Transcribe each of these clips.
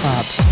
Club.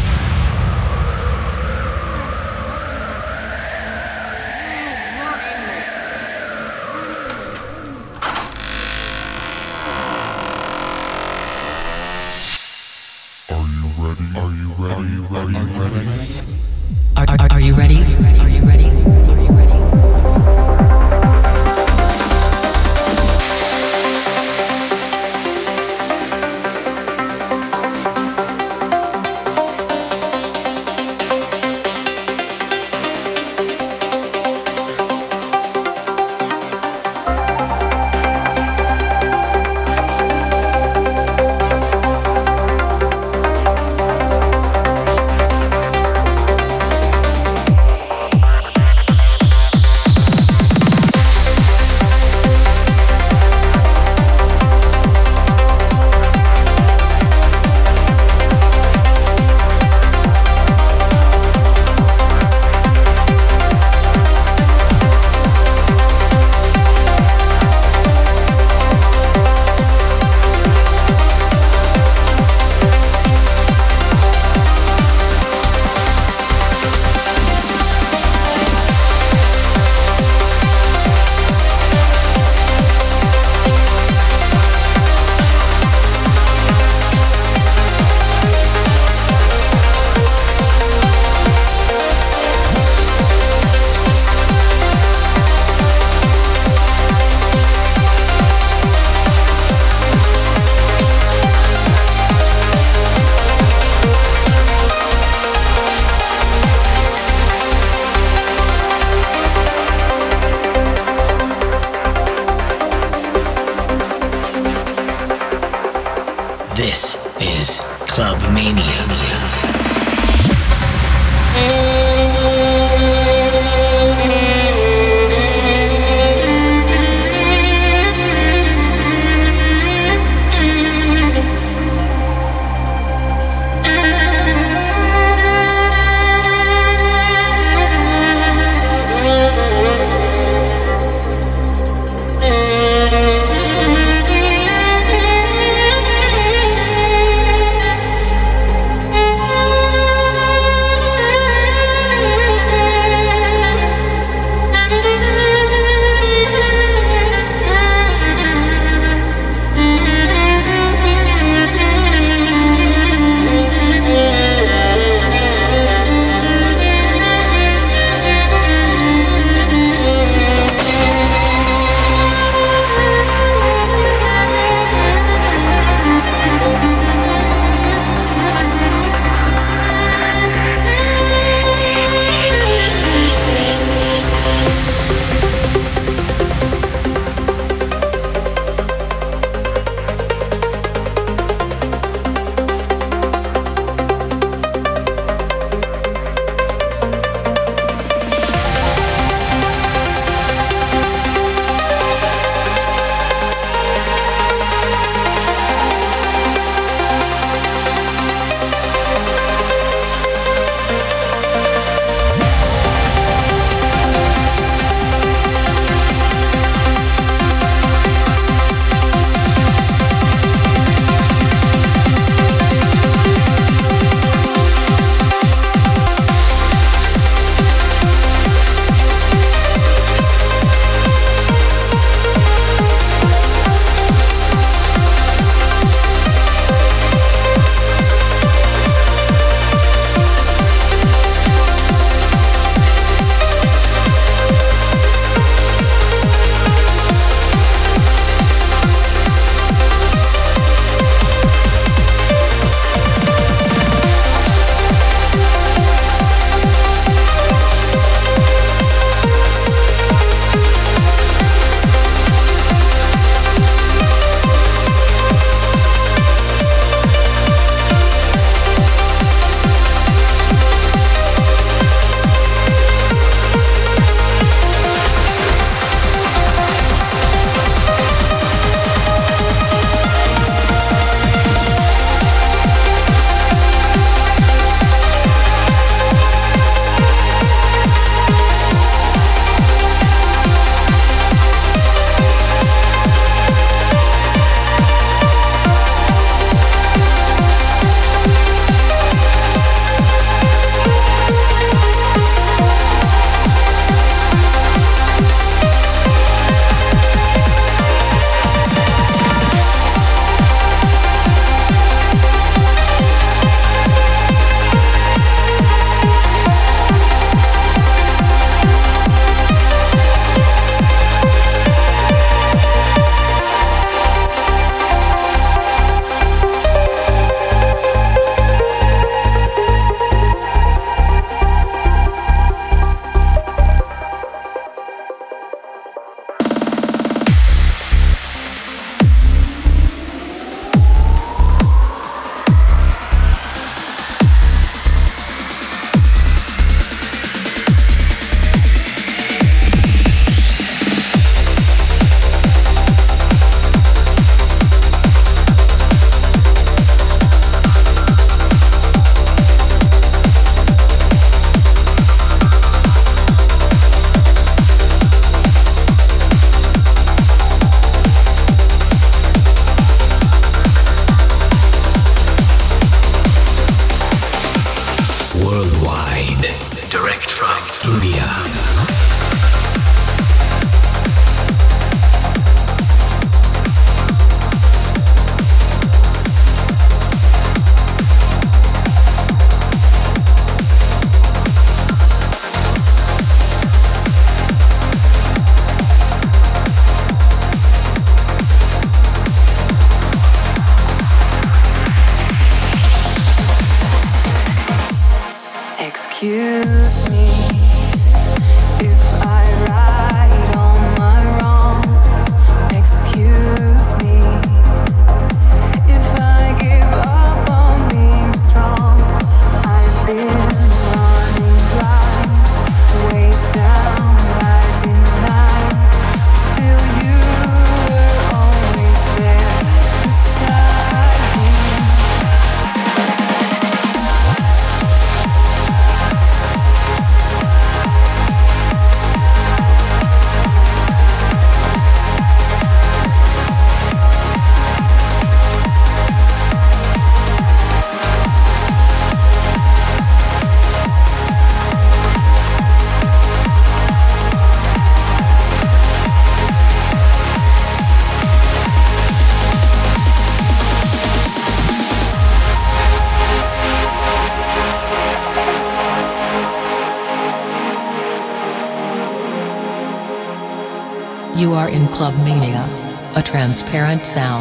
Sound.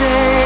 say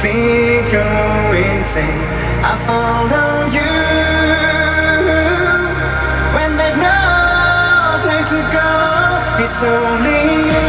things go insane. I follow you when there's no place to go. It's only you.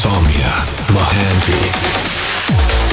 Soumya Mohanty.